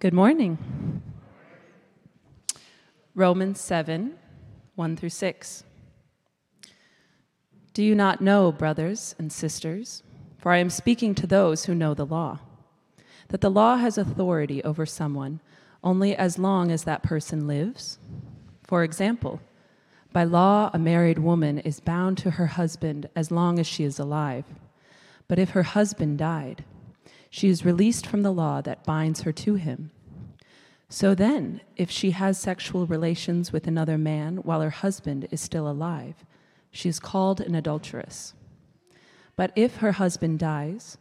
Good morning. Romans 7 1 through 6. Do you not know, brothers and sisters, for I am speaking to those who know the law, that the law has authority over someone only as long as that person lives? For example, by law, a married woman is bound to her husband as long as she is alive. But if her husband died, she is released from the law that binds her to him. So then, if she has sexual relations with another man while her husband is still alive, she is called an adulteress. But if her husband dies,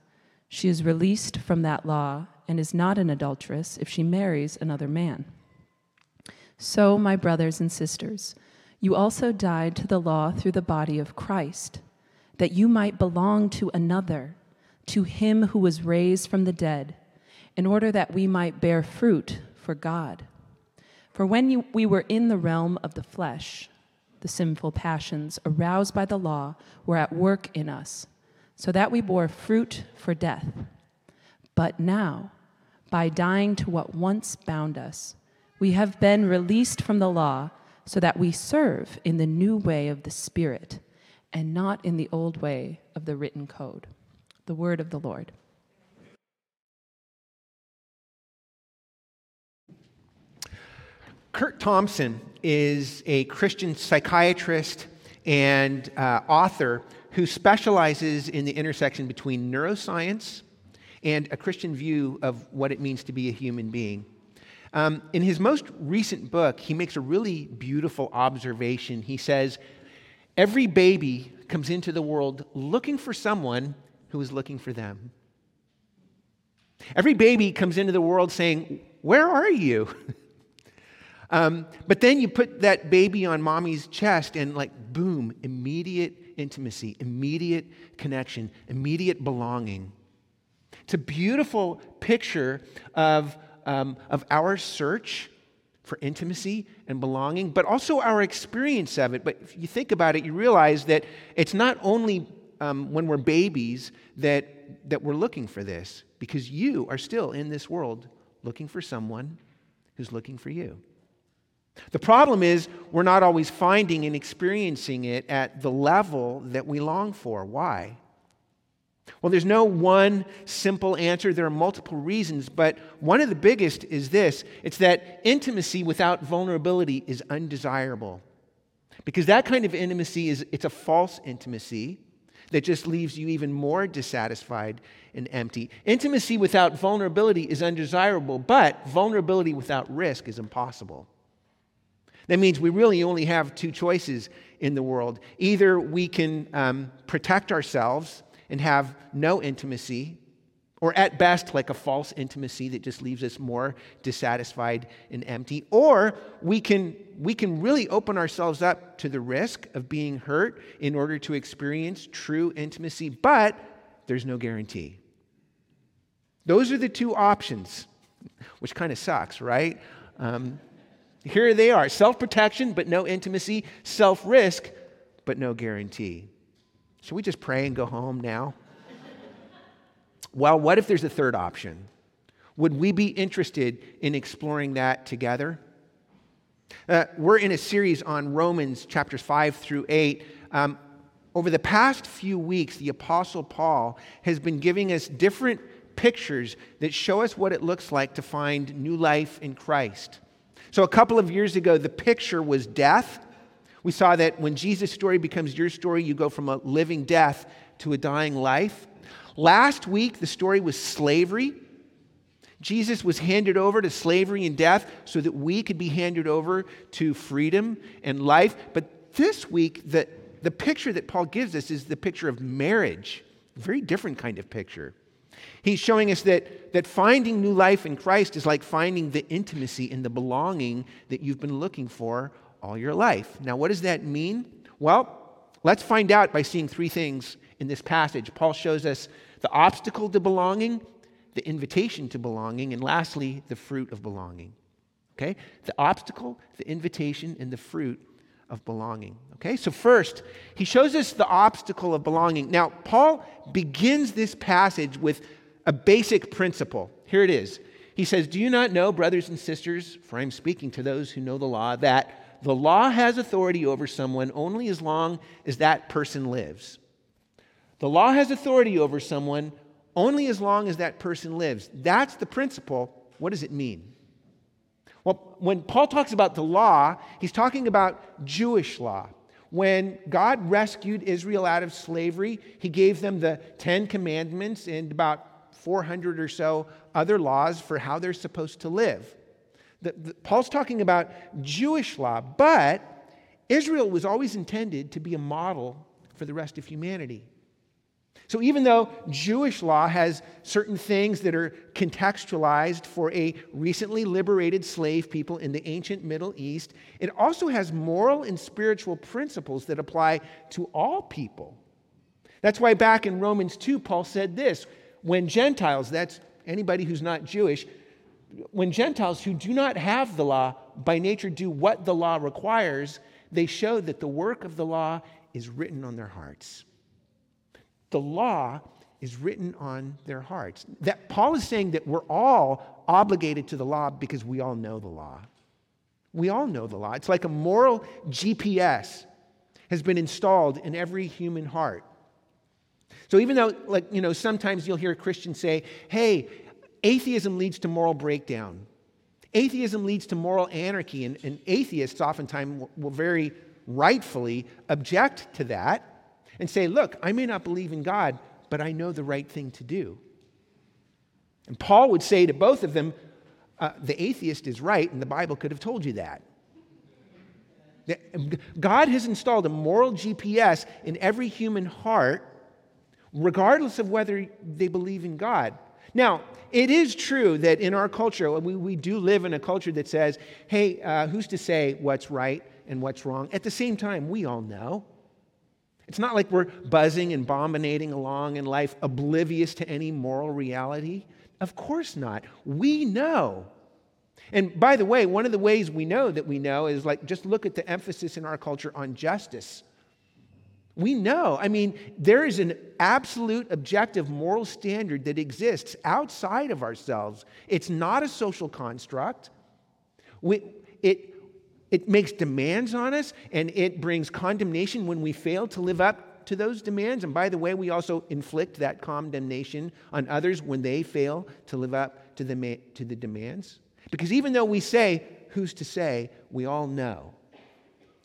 she is released from that law and is not an adulteress if she marries another man. So, my brothers and sisters, you also died to the law through the body of Christ, that you might belong to another, to him who was raised from the dead, in order that we might bear fruit for God. For when you, we were in the realm of the flesh, the sinful passions aroused by the law were at work in us, so that we bore fruit for death. But now, by dying to what once bound us, we have been released from the law so that we serve in the new way of the Spirit and not in the old way of the written code. The word of the Lord. Kurt Thompson is a Christian psychiatrist and uh, author who specializes in the intersection between neuroscience and a Christian view of what it means to be a human being. Um, in his most recent book, he makes a really beautiful observation. He says, Every baby comes into the world looking for someone who is looking for them. Every baby comes into the world saying, Where are you? Um, but then you put that baby on mommy's chest, and like, boom, immediate intimacy, immediate connection, immediate belonging. It's a beautiful picture of, um, of our search for intimacy and belonging, but also our experience of it. But if you think about it, you realize that it's not only um, when we're babies that, that we're looking for this, because you are still in this world looking for someone who's looking for you. The problem is, we're not always finding and experiencing it at the level that we long for. Why? Well, there's no one simple answer. There are multiple reasons, but one of the biggest is this it's that intimacy without vulnerability is undesirable. Because that kind of intimacy is it's a false intimacy that just leaves you even more dissatisfied and empty. Intimacy without vulnerability is undesirable, but vulnerability without risk is impossible. That means we really only have two choices in the world. Either we can um, protect ourselves and have no intimacy, or at best, like a false intimacy that just leaves us more dissatisfied and empty, or we can, we can really open ourselves up to the risk of being hurt in order to experience true intimacy, but there's no guarantee. Those are the two options, which kind of sucks, right? Um, here they are self protection, but no intimacy, self risk, but no guarantee. Should we just pray and go home now? Well, what if there's a third option? Would we be interested in exploring that together? Uh, we're in a series on Romans chapters 5 through 8. Um, over the past few weeks, the Apostle Paul has been giving us different pictures that show us what it looks like to find new life in Christ. So, a couple of years ago, the picture was death. We saw that when Jesus' story becomes your story, you go from a living death to a dying life. Last week, the story was slavery. Jesus was handed over to slavery and death so that we could be handed over to freedom and life. But this week, the, the picture that Paul gives us is the picture of marriage, a very different kind of picture. He's showing us that, that finding new life in Christ is like finding the intimacy and the belonging that you've been looking for all your life. Now, what does that mean? Well, let's find out by seeing three things in this passage. Paul shows us the obstacle to belonging, the invitation to belonging, and lastly, the fruit of belonging. Okay? The obstacle, the invitation, and the fruit of belonging. Okay, so first, he shows us the obstacle of belonging. Now, Paul begins this passage with a basic principle. Here it is. He says, Do you not know, brothers and sisters, for I'm speaking to those who know the law, that the law has authority over someone only as long as that person lives? The law has authority over someone only as long as that person lives. That's the principle. What does it mean? Well, when Paul talks about the law, he's talking about Jewish law. When God rescued Israel out of slavery, he gave them the Ten Commandments and about 400 or so other laws for how they're supposed to live. The, the, Paul's talking about Jewish law, but Israel was always intended to be a model for the rest of humanity. So, even though Jewish law has certain things that are contextualized for a recently liberated slave people in the ancient Middle East, it also has moral and spiritual principles that apply to all people. That's why back in Romans 2, Paul said this when Gentiles, that's anybody who's not Jewish, when Gentiles who do not have the law by nature do what the law requires, they show that the work of the law is written on their hearts. The law is written on their hearts. That Paul is saying that we're all obligated to the law because we all know the law. We all know the law. It's like a moral GPS has been installed in every human heart. So even though like you know sometimes you'll hear Christians say, "Hey, atheism leads to moral breakdown. Atheism leads to moral anarchy." And, and atheists oftentimes will, will very rightfully object to that and say, Look, I may not believe in God, but I know the right thing to do. And Paul would say to both of them, uh, The atheist is right, and the Bible could have told you that. God has installed a moral GPS in every human heart, regardless of whether they believe in God. Now, it is true that in our culture, we, we do live in a culture that says, hey, uh, who's to say what's right and what's wrong? At the same time, we all know. It's not like we're buzzing and bombinating along in life, oblivious to any moral reality. Of course not. We know. And by the way, one of the ways we know that we know is like just look at the emphasis in our culture on justice. We know. I mean, there is an absolute objective moral standard that exists outside of ourselves. It's not a social construct. We, it, it makes demands on us and it brings condemnation when we fail to live up to those demands. And by the way, we also inflict that condemnation on others when they fail to live up to the, to the demands. Because even though we say, who's to say, we all know.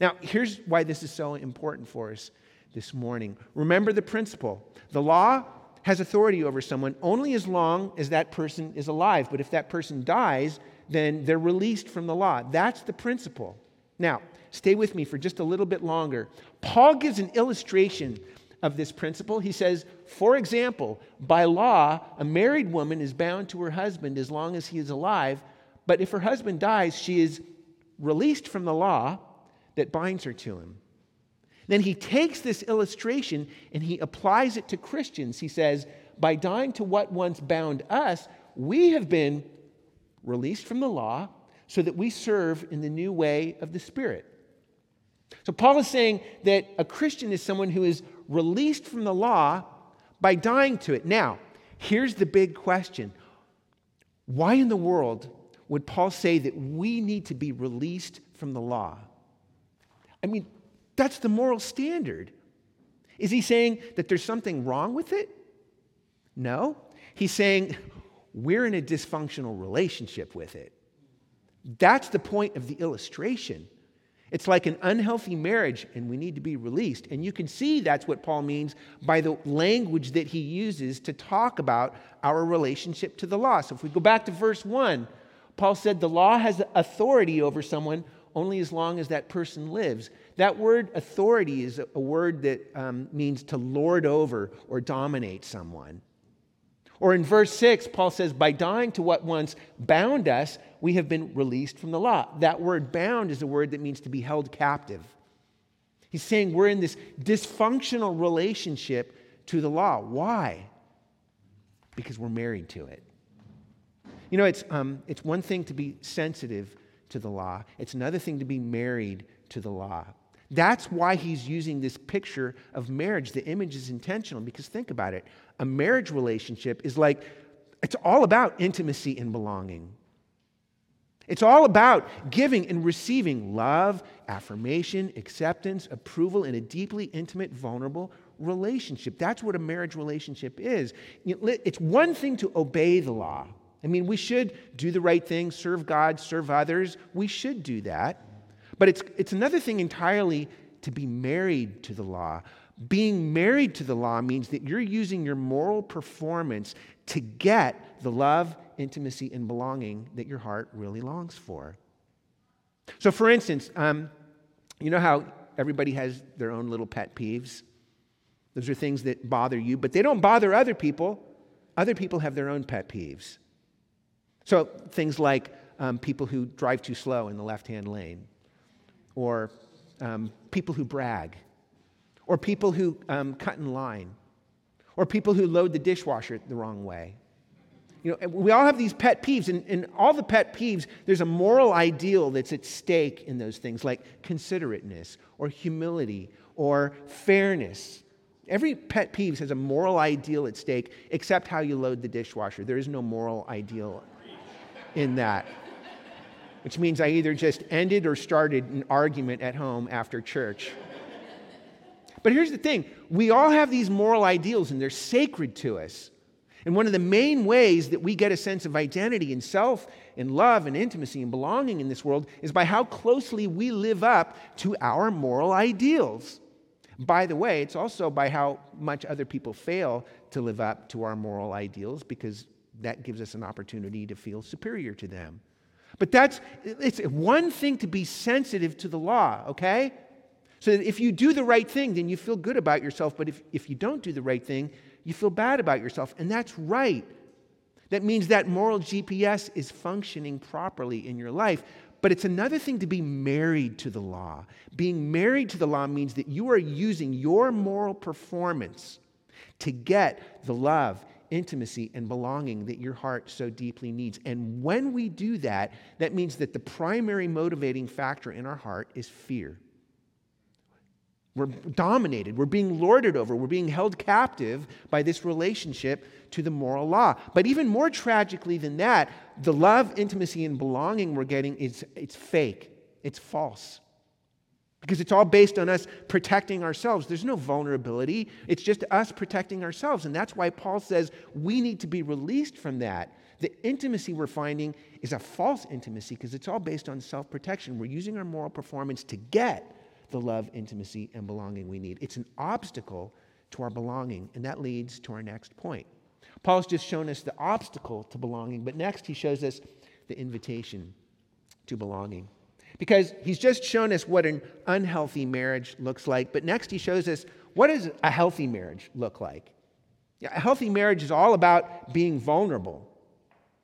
Now, here's why this is so important for us this morning. Remember the principle the law has authority over someone only as long as that person is alive. But if that person dies, then they're released from the law. That's the principle. Now, stay with me for just a little bit longer. Paul gives an illustration of this principle. He says, for example, by law, a married woman is bound to her husband as long as he is alive, but if her husband dies, she is released from the law that binds her to him. Then he takes this illustration and he applies it to Christians. He says, by dying to what once bound us, we have been released from the law so that we serve in the new way of the Spirit. So, Paul is saying that a Christian is someone who is released from the law by dying to it. Now, here's the big question why in the world would Paul say that we need to be released from the law? I mean, that's the moral standard. Is he saying that there's something wrong with it? No. He's saying we're in a dysfunctional relationship with it. That's the point of the illustration. It's like an unhealthy marriage, and we need to be released. And you can see that's what Paul means by the language that he uses to talk about our relationship to the law. So if we go back to verse 1, Paul said the law has authority over someone only as long as that person lives. That word authority is a word that um, means to lord over or dominate someone. Or in verse 6, Paul says, By dying to what once bound us, we have been released from the law. That word bound is a word that means to be held captive. He's saying we're in this dysfunctional relationship to the law. Why? Because we're married to it. You know, it's, um, it's one thing to be sensitive to the law, it's another thing to be married to the law. That's why he's using this picture of marriage. The image is intentional because think about it. A marriage relationship is like It's all about intimacy and belonging. It's all about giving and receiving love, affirmation, acceptance, approval in a deeply intimate, vulnerable relationship. That's what a marriage relationship is. It's one thing to obey the law. I mean, we should do the right thing, serve God, serve others. We should do that. But it's, it's another thing entirely to be married to the law. Being married to the law means that you're using your moral performance to get the love, intimacy, and belonging that your heart really longs for. So, for instance, um, you know how everybody has their own little pet peeves? Those are things that bother you, but they don't bother other people. Other people have their own pet peeves. So, things like um, people who drive too slow in the left hand lane, or um, people who brag, or people who um, cut in line, or people who load the dishwasher the wrong way. You know, we all have these pet peeves, and, and all the pet peeves, there's a moral ideal that's at stake in those things, like considerateness, or humility, or fairness. Every pet peeve has a moral ideal at stake, except how you load the dishwasher. There is no moral ideal in that, which means I either just ended or started an argument at home after church. But here's the thing we all have these moral ideals, and they're sacred to us. And one of the main ways that we get a sense of identity and self and love and intimacy and belonging in this world is by how closely we live up to our moral ideals. By the way, it's also by how much other people fail to live up to our moral ideals because that gives us an opportunity to feel superior to them. But that's it's one thing to be sensitive to the law, okay? So if you do the right thing, then you feel good about yourself. But if, if you don't do the right thing, you feel bad about yourself. And that's right. That means that moral GPS is functioning properly in your life. But it's another thing to be married to the law. Being married to the law means that you are using your moral performance to get the love intimacy and belonging that your heart so deeply needs. And when we do that, that means that the primary motivating factor in our heart is fear. We're dominated, we're being lorded over, we're being held captive by this relationship to the moral law. But even more tragically than that, the love, intimacy, and belonging we're getting is it's fake, it's false because it's all based on us protecting ourselves. There's no vulnerability, it's just us protecting ourselves. And that's why Paul says we need to be released from that. The intimacy we're finding is a false intimacy because it's all based on self protection. We're using our moral performance to get the love, intimacy, and belonging we need. It's an obstacle to our belonging, and that leads to our next point. Paul's just shown us the obstacle to belonging, but next he shows us the invitation to belonging. Because he's just shown us what an unhealthy marriage looks like, but next he shows us what does a healthy marriage look like? A healthy marriage is all about being vulnerable,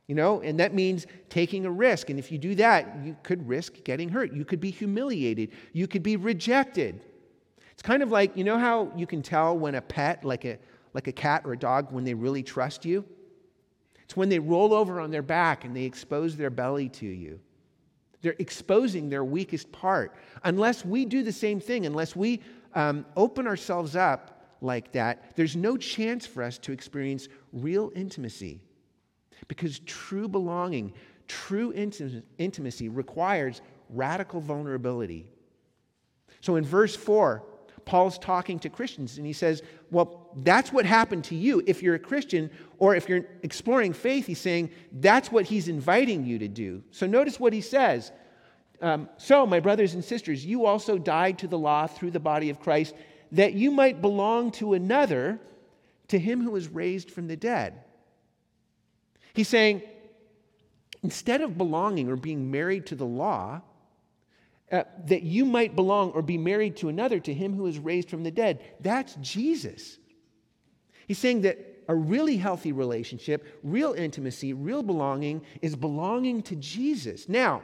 you know, and that means taking a risk. And if you do that, you could risk getting hurt. You could be humiliated. You could be rejected. It's kind of like, you know how you can tell when a pet, like a, like a cat or a dog, when they really trust you? It's when they roll over on their back and they expose their belly to you. They're exposing their weakest part. Unless we do the same thing, unless we um, open ourselves up like that, there's no chance for us to experience real intimacy. Because true belonging, true intimacy requires radical vulnerability. So in verse 4, Paul's talking to Christians and he says, Well, that's what happened to you if you're a Christian, or if you're exploring faith, he's saying that's what he's inviting you to do. So notice what he says. Um, so, my brothers and sisters, you also died to the law through the body of Christ, that you might belong to another, to him who was raised from the dead. He's saying, instead of belonging or being married to the law, uh, that you might belong or be married to another, to him who is raised from the dead. That's Jesus. He's saying that a really healthy relationship, real intimacy, real belonging is belonging to Jesus. Now,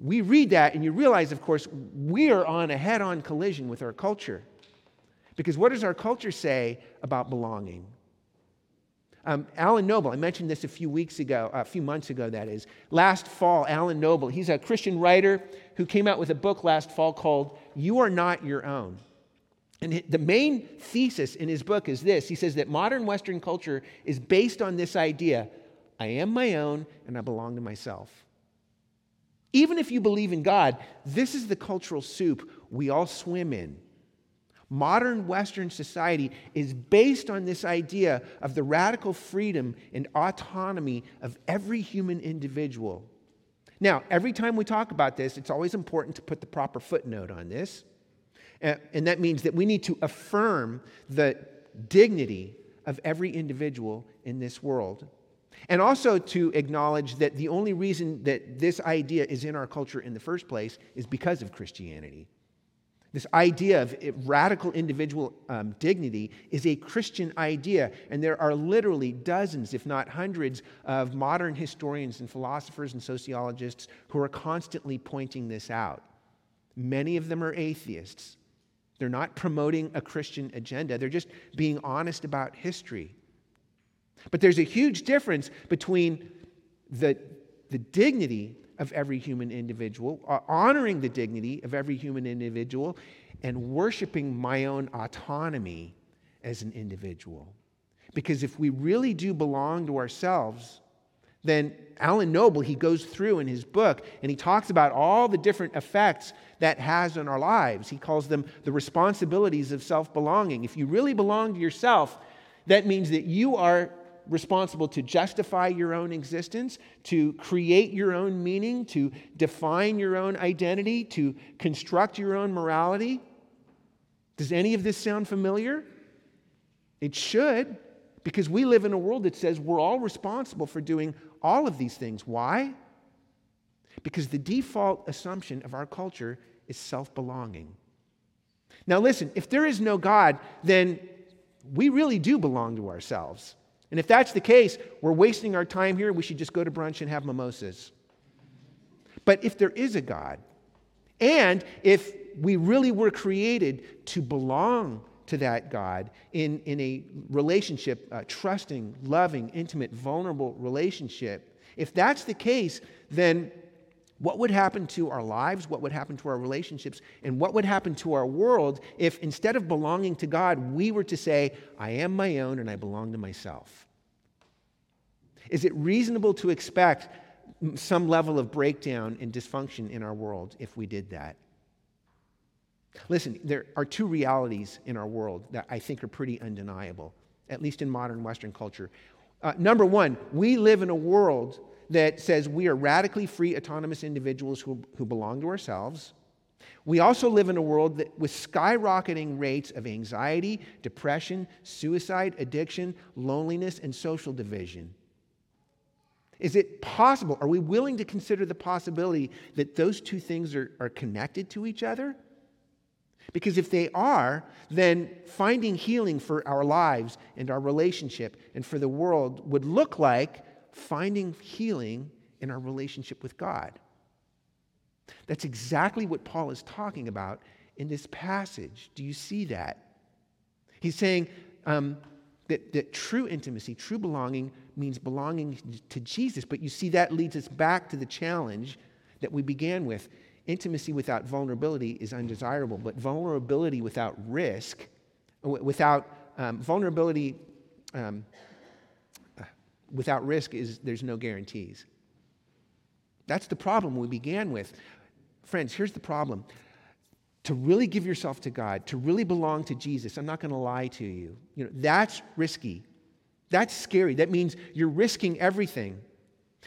we read that and you realize, of course, we are on a head on collision with our culture. Because what does our culture say about belonging? Um, Alan Noble, I mentioned this a few weeks ago, a few months ago, that is. Last fall, Alan Noble, he's a Christian writer who came out with a book last fall called You Are Not Your Own. And the main thesis in his book is this he says that modern Western culture is based on this idea I am my own and I belong to myself. Even if you believe in God, this is the cultural soup we all swim in. Modern Western society is based on this idea of the radical freedom and autonomy of every human individual. Now, every time we talk about this, it's always important to put the proper footnote on this. Uh, and that means that we need to affirm the dignity of every individual in this world. And also to acknowledge that the only reason that this idea is in our culture in the first place is because of Christianity. This idea of radical individual um, dignity is a Christian idea, and there are literally dozens, if not hundreds, of modern historians and philosophers and sociologists who are constantly pointing this out. Many of them are atheists. They're not promoting a Christian agenda, they're just being honest about history. But there's a huge difference between the, the dignity of every human individual, uh, honoring the dignity of every human individual, and worshiping my own autonomy as an individual. Because if we really do belong to ourselves, then Alan Noble, he goes through in his book and he talks about all the different effects that has on our lives. He calls them the responsibilities of self belonging. If you really belong to yourself, that means that you are responsible to justify your own existence, to create your own meaning, to define your own identity, to construct your own morality. Does any of this sound familiar? It should, because we live in a world that says we're all responsible for doing all of these things. Why? Because the default assumption of our culture is self belonging. Now, listen, if there is no God, then we really do belong to ourselves. And if that's the case, we're wasting our time here. We should just go to brunch and have mimosas. But if there is a God, and if we really were created to belong to that God in, in a relationship, a trusting, loving, intimate, vulnerable relationship, if that's the case, then what would happen to our lives? What would happen to our relationships? And what would happen to our world if instead of belonging to God, we were to say, I am my own and I belong to myself? Is it reasonable to expect some level of breakdown and dysfunction in our world if we did that? Listen, there are two realities in our world that I think are pretty undeniable, at least in modern Western culture. Uh, number one, we live in a world that says we are radically free, autonomous individuals who, who belong to ourselves. We also live in a world that, with skyrocketing rates of anxiety, depression, suicide, addiction, loneliness, and social division. Is it possible? Are we willing to consider the possibility that those two things are, are connected to each other? Because if they are, then finding healing for our lives and our relationship and for the world would look like finding healing in our relationship with God. That's exactly what Paul is talking about in this passage. Do you see that? He's saying um, that, that true intimacy, true belonging, means belonging to Jesus. But you see, that leads us back to the challenge that we began with. Intimacy without vulnerability is undesirable, but vulnerability without risk, without um, vulnerability, um, without risk is there's no guarantees. That's the problem we began with. Friends, here's the problem. To really give yourself to God, to really belong to Jesus, I'm not going to lie to you. You know, that's risky. That's scary. That means you're risking everything.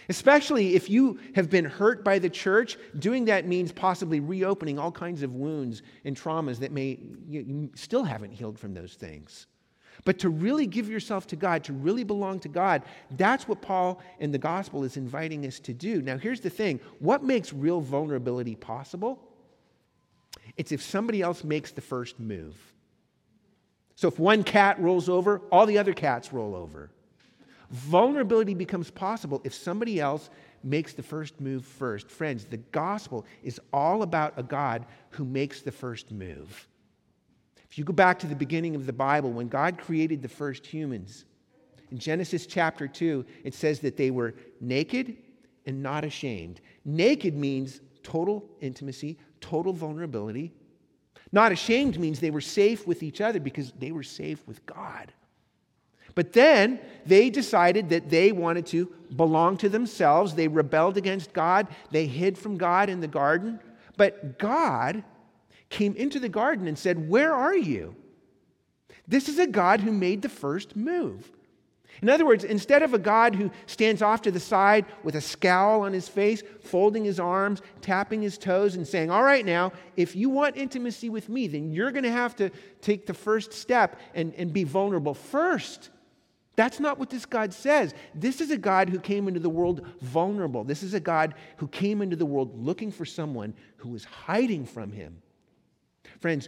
Especially if you have been hurt by the church, doing that means possibly reopening all kinds of wounds and traumas that may you, you still haven't healed from those things. But to really give yourself to God, to really belong to God, that's what Paul in the gospel is inviting us to do. Now, here's the thing what makes real vulnerability possible? It's if somebody else makes the first move. So if one cat rolls over, all the other cats roll over. Vulnerability becomes possible if somebody else makes the first move first. Friends, the gospel is all about a God who makes the first move. If you go back to the beginning of the Bible, when God created the first humans, in Genesis chapter 2, it says that they were naked and not ashamed. Naked means total intimacy, total vulnerability. Not ashamed means they were safe with each other because they were safe with God. But then they decided that they wanted to belong to themselves. They rebelled against God. They hid from God in the garden. But God came into the garden and said, Where are you? This is a God who made the first move. In other words, instead of a God who stands off to the side with a scowl on his face, folding his arms, tapping his toes, and saying, All right, now, if you want intimacy with me, then you're going to have to take the first step and, and be vulnerable first. That's not what this God says. This is a God who came into the world vulnerable. This is a God who came into the world looking for someone who was hiding from him. Friends,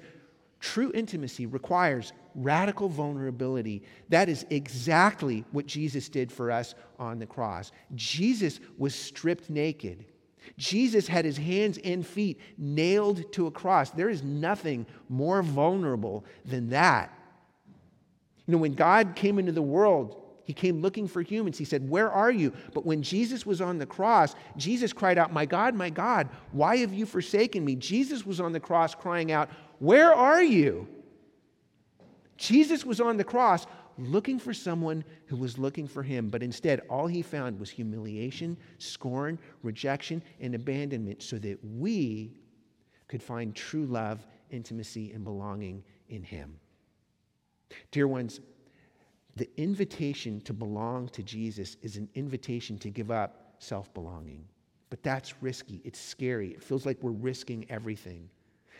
true intimacy requires radical vulnerability. That is exactly what Jesus did for us on the cross. Jesus was stripped naked. Jesus had his hands and feet nailed to a cross. There is nothing more vulnerable than that. You know, when God came into the world, he came looking for humans. He said, Where are you? But when Jesus was on the cross, Jesus cried out, My God, my God, why have you forsaken me? Jesus was on the cross crying out, Where are you? Jesus was on the cross looking for someone who was looking for him, but instead, all he found was humiliation, scorn, rejection, and abandonment so that we could find true love, intimacy, and belonging in him. Dear ones, the invitation to belong to Jesus is an invitation to give up self belonging. But that's risky. It's scary. It feels like we're risking everything.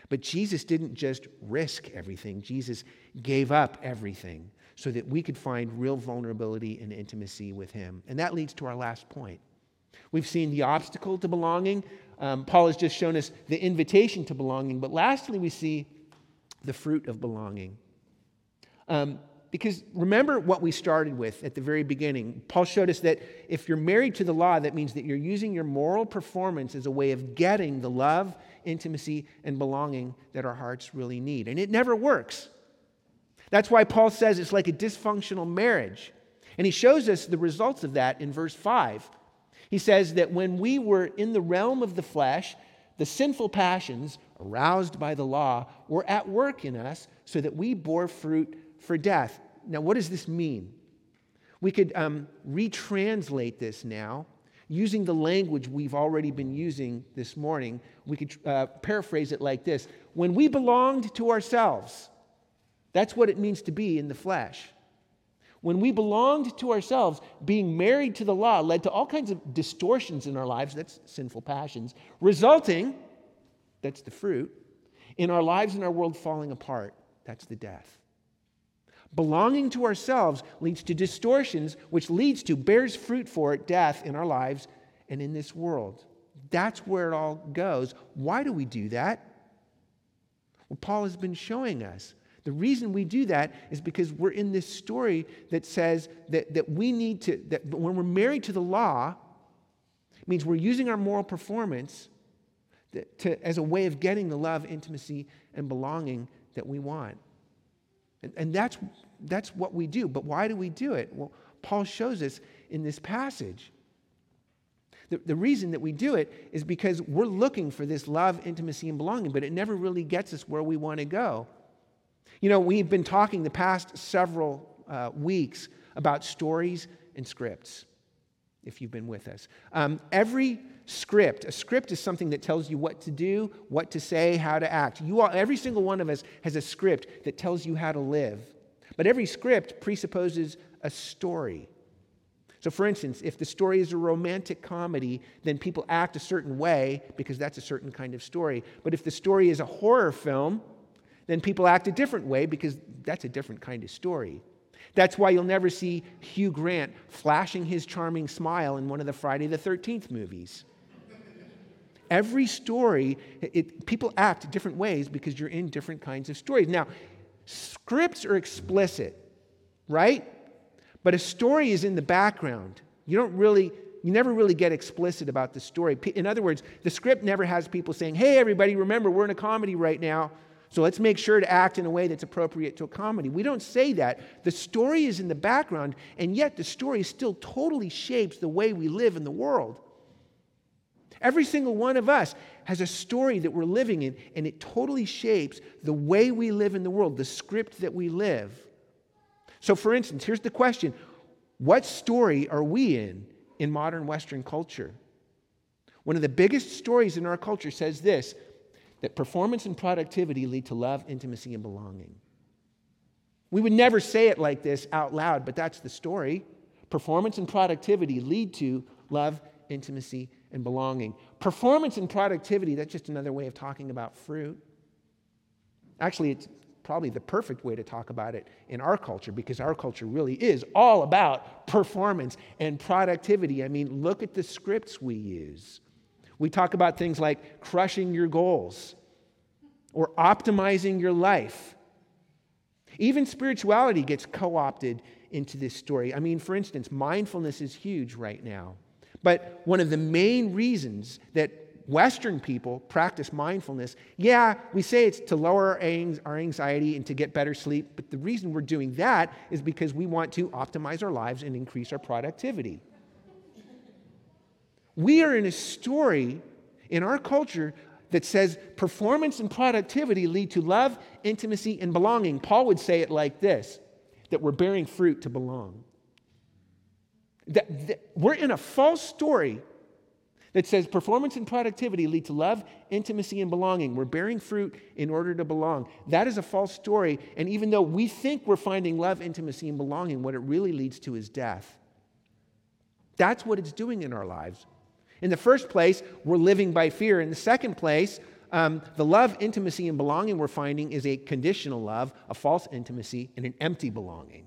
But Jesus didn't just risk everything, Jesus gave up everything so that we could find real vulnerability and intimacy with Him. And that leads to our last point. We've seen the obstacle to belonging. Um, Paul has just shown us the invitation to belonging. But lastly, we see the fruit of belonging. Um, because remember what we started with at the very beginning. Paul showed us that if you're married to the law, that means that you're using your moral performance as a way of getting the love, intimacy, and belonging that our hearts really need. And it never works. That's why Paul says it's like a dysfunctional marriage. And he shows us the results of that in verse 5. He says that when we were in the realm of the flesh, the sinful passions aroused by the law were at work in us so that we bore fruit for death. Now, what does this mean? We could um, retranslate this now using the language we've already been using this morning. We could uh, paraphrase it like this When we belonged to ourselves, that's what it means to be in the flesh. When we belonged to ourselves, being married to the law led to all kinds of distortions in our lives, that's sinful passions, resulting, that's the fruit, in our lives and our world falling apart, that's the death. Belonging to ourselves leads to distortions, which leads to, bears fruit for it, death in our lives and in this world. That's where it all goes. Why do we do that? Well, Paul has been showing us. The reason we do that is because we're in this story that says that, that we need to, that when we're married to the law, it means we're using our moral performance to, as a way of getting the love, intimacy, and belonging that we want. And, and that's, that's what we do. But why do we do it? Well, Paul shows us in this passage. The, the reason that we do it is because we're looking for this love, intimacy, and belonging, but it never really gets us where we want to go. You know, we've been talking the past several uh, weeks about stories and scripts, if you've been with us. Um, every script. A script is something that tells you what to do, what to say, how to act. You all, every single one of us has a script that tells you how to live. But every script presupposes a story. So, for instance, if the story is a romantic comedy, then people act a certain way because that's a certain kind of story. But if the story is a horror film, then people act a different way because that's a different kind of story. That's why you'll never see Hugh Grant flashing his charming smile in one of the Friday the 13th movies. Every story, it, people act different ways because you're in different kinds of stories. Now, scripts are explicit, right? But a story is in the background. You don't really, you never really get explicit about the story. In other words, the script never has people saying, hey, everybody, remember, we're in a comedy right now. So let's make sure to act in a way that's appropriate to a comedy. We don't say that. The story is in the background, and yet the story still totally shapes the way we live in the world. Every single one of us has a story that we're living in, and it totally shapes the way we live in the world, the script that we live. So, for instance, here's the question What story are we in in modern Western culture? One of the biggest stories in our culture says this that performance and productivity lead to love, intimacy, and belonging. We would never say it like this out loud, but that's the story. Performance and productivity lead to love, intimacy, and belonging. Performance and productivity, that's just another way of talking about fruit. Actually, it's probably the perfect way to talk about it in our culture because our culture really is all about performance and productivity. I mean, look at the scripts we use. We talk about things like crushing your goals or optimizing your life. Even spirituality gets co opted into this story. I mean, for instance, mindfulness is huge right now. But one of the main reasons that Western people practice mindfulness, yeah, we say it's to lower our anxiety and to get better sleep, but the reason we're doing that is because we want to optimize our lives and increase our productivity. We are in a story in our culture that says performance and productivity lead to love, intimacy, and belonging. Paul would say it like this that we're bearing fruit to belong. That, that we're in a false story that says performance and productivity lead to love, intimacy, and belonging. We're bearing fruit in order to belong. That is a false story. And even though we think we're finding love, intimacy, and belonging, what it really leads to is death. That's what it's doing in our lives. In the first place, we're living by fear. In the second place, um, the love, intimacy, and belonging we're finding is a conditional love, a false intimacy, and an empty belonging.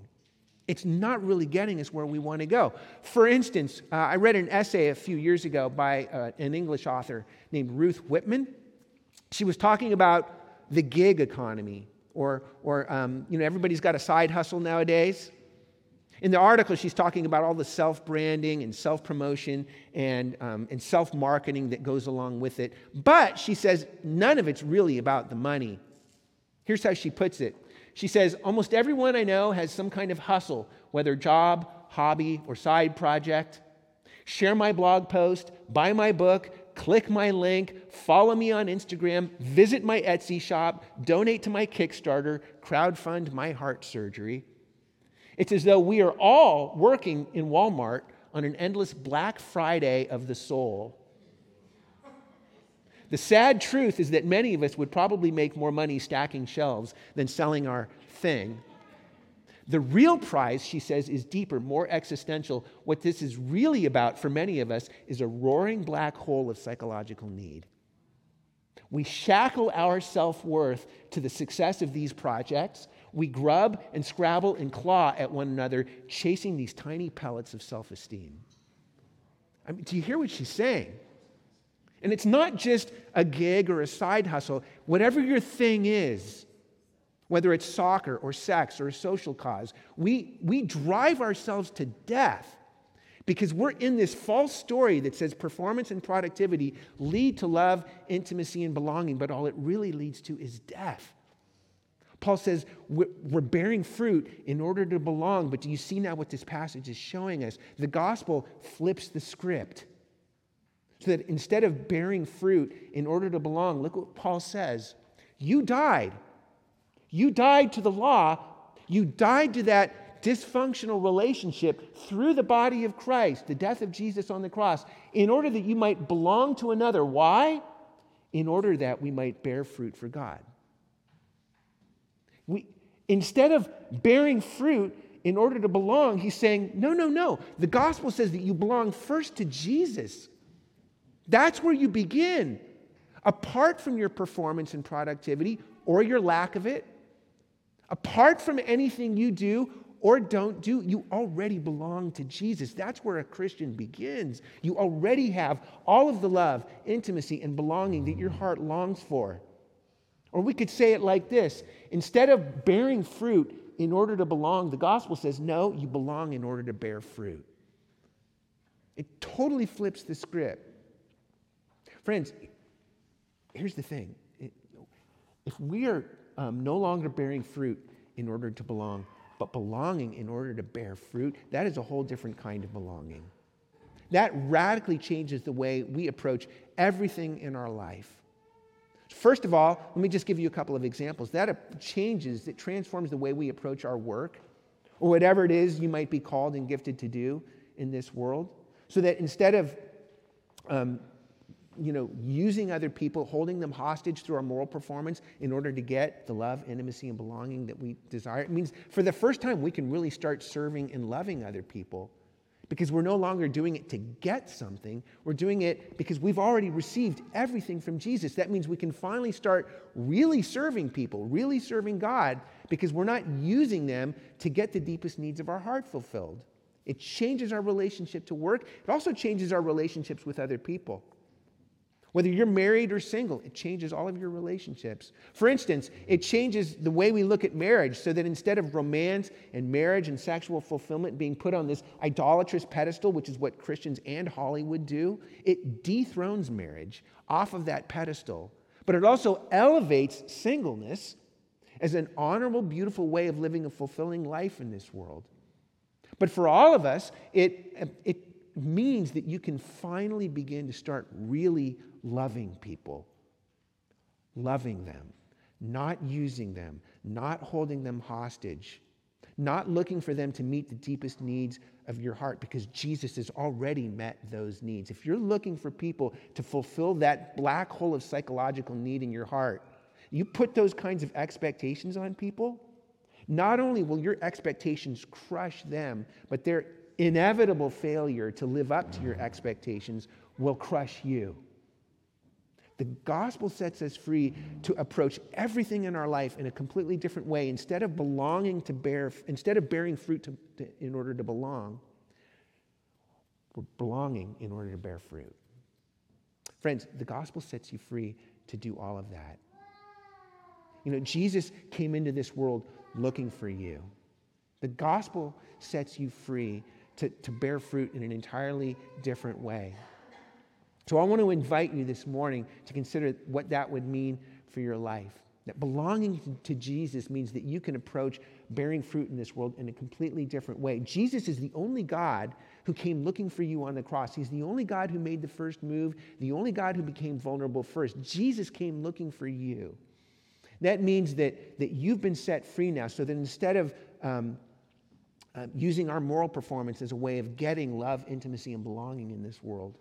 It's not really getting us where we want to go. For instance, uh, I read an essay a few years ago by uh, an English author named Ruth Whippman. She was talking about the gig economy, or, or um, you know, everybody's got a side hustle nowadays. In the article, she's talking about all the self branding and self promotion and, um, and self marketing that goes along with it. But she says none of it's really about the money. Here's how she puts it She says, Almost everyone I know has some kind of hustle, whether job, hobby, or side project. Share my blog post, buy my book, click my link, follow me on Instagram, visit my Etsy shop, donate to my Kickstarter, crowdfund my heart surgery. It's as though we are all working in Walmart on an endless Black Friday of the soul. The sad truth is that many of us would probably make more money stacking shelves than selling our thing. The real prize, she says, is deeper, more existential. What this is really about for many of us is a roaring black hole of psychological need. We shackle our self worth to the success of these projects we grub and scrabble and claw at one another, chasing these tiny pellets of self esteem. I mean, do you hear what she's saying? And it's not just a gig or a side hustle. Whatever your thing is, whether it's soccer or sex or a social cause, we, we drive ourselves to death because we're in this false story that says performance and productivity lead to love, intimacy, and belonging, but all it really leads to is death. Paul says we're bearing fruit in order to belong, but do you see now what this passage is showing us? The gospel flips the script. So that instead of bearing fruit in order to belong, look what Paul says. You died. You died to the law. You died to that dysfunctional relationship through the body of Christ, the death of Jesus on the cross, in order that you might belong to another. Why? In order that we might bear fruit for God. We, instead of bearing fruit in order to belong, he's saying, no, no, no. The gospel says that you belong first to Jesus. That's where you begin. Apart from your performance and productivity or your lack of it, apart from anything you do or don't do, you already belong to Jesus. That's where a Christian begins. You already have all of the love, intimacy, and belonging that your heart longs for. Or we could say it like this instead of bearing fruit in order to belong, the gospel says, no, you belong in order to bear fruit. It totally flips the script. Friends, here's the thing if we are um, no longer bearing fruit in order to belong, but belonging in order to bear fruit, that is a whole different kind of belonging. That radically changes the way we approach everything in our life. First of all, let me just give you a couple of examples. That changes, it transforms the way we approach our work or whatever it is you might be called and gifted to do in this world. So that instead of um, you know, using other people, holding them hostage through our moral performance in order to get the love, intimacy, and belonging that we desire. It means for the first time we can really start serving and loving other people because we're no longer doing it to get something. We're doing it because we've already received everything from Jesus. That means we can finally start really serving people, really serving God, because we're not using them to get the deepest needs of our heart fulfilled. It changes our relationship to work, it also changes our relationships with other people. Whether you're married or single, it changes all of your relationships. For instance, it changes the way we look at marriage so that instead of romance and marriage and sexual fulfillment being put on this idolatrous pedestal, which is what Christians and Hollywood do, it dethrones marriage off of that pedestal. But it also elevates singleness as an honorable, beautiful way of living a fulfilling life in this world. But for all of us, it, it means that you can finally begin to start really loving people, loving them, not using them, not holding them hostage, not looking for them to meet the deepest needs of your heart because Jesus has already met those needs. If you're looking for people to fulfill that black hole of psychological need in your heart, you put those kinds of expectations on people, not only will your expectations crush them, but their inevitable failure to live up to your expectations will crush you. The gospel sets us free to approach everything in our life in a completely different way. Instead of belonging to bear, instead of bearing fruit to, to, in order to belong, we're belonging in order to bear fruit. Friends, the gospel sets you free to do all of that. You know, Jesus came into this world looking for you. The gospel sets you free to, to bear fruit in an entirely different way. So I want to invite you this morning to consider what that would mean for your life. That belonging to Jesus means that you can approach bearing fruit in this world in a completely different way. Jesus is the only God who came looking for you on the cross. He's the only God who made the first move, the only God who became vulnerable first. Jesus came looking for you. That means that, that you've been set free now, so that instead of um, uh, using our moral performance as a way of getting love, intimacy, and belonging in this world,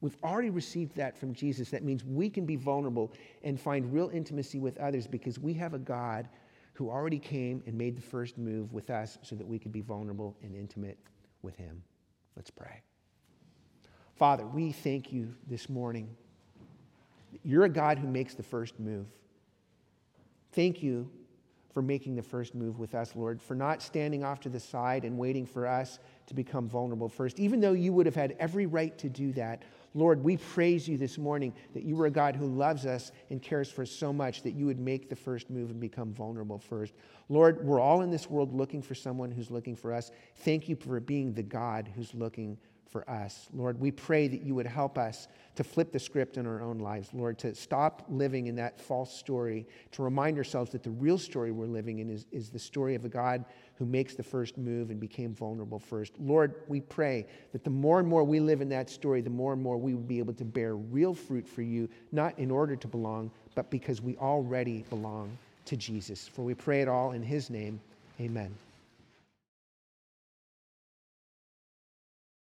We've already received that from Jesus. That means we can be vulnerable and find real intimacy with others because we have a God who already came and made the first move with us so that we could be vulnerable and intimate with Him. Let's pray. Father, we thank you this morning. You're a God who makes the first move. Thank you for making the first move with us, Lord, for not standing off to the side and waiting for us to become vulnerable first, even though you would have had every right to do that. Lord, we praise you this morning that you are a God who loves us and cares for us so much that you would make the first move and become vulnerable first. Lord, we're all in this world looking for someone who's looking for us. Thank you for being the God who's looking for us. Lord, we pray that you would help us to flip the script in our own lives, Lord, to stop living in that false story, to remind ourselves that the real story we're living in is, is the story of a God who makes the first move and became vulnerable first. Lord, we pray that the more and more we live in that story, the more and more we would be able to bear real fruit for you, not in order to belong, but because we already belong to Jesus. For we pray it all in his name. Amen.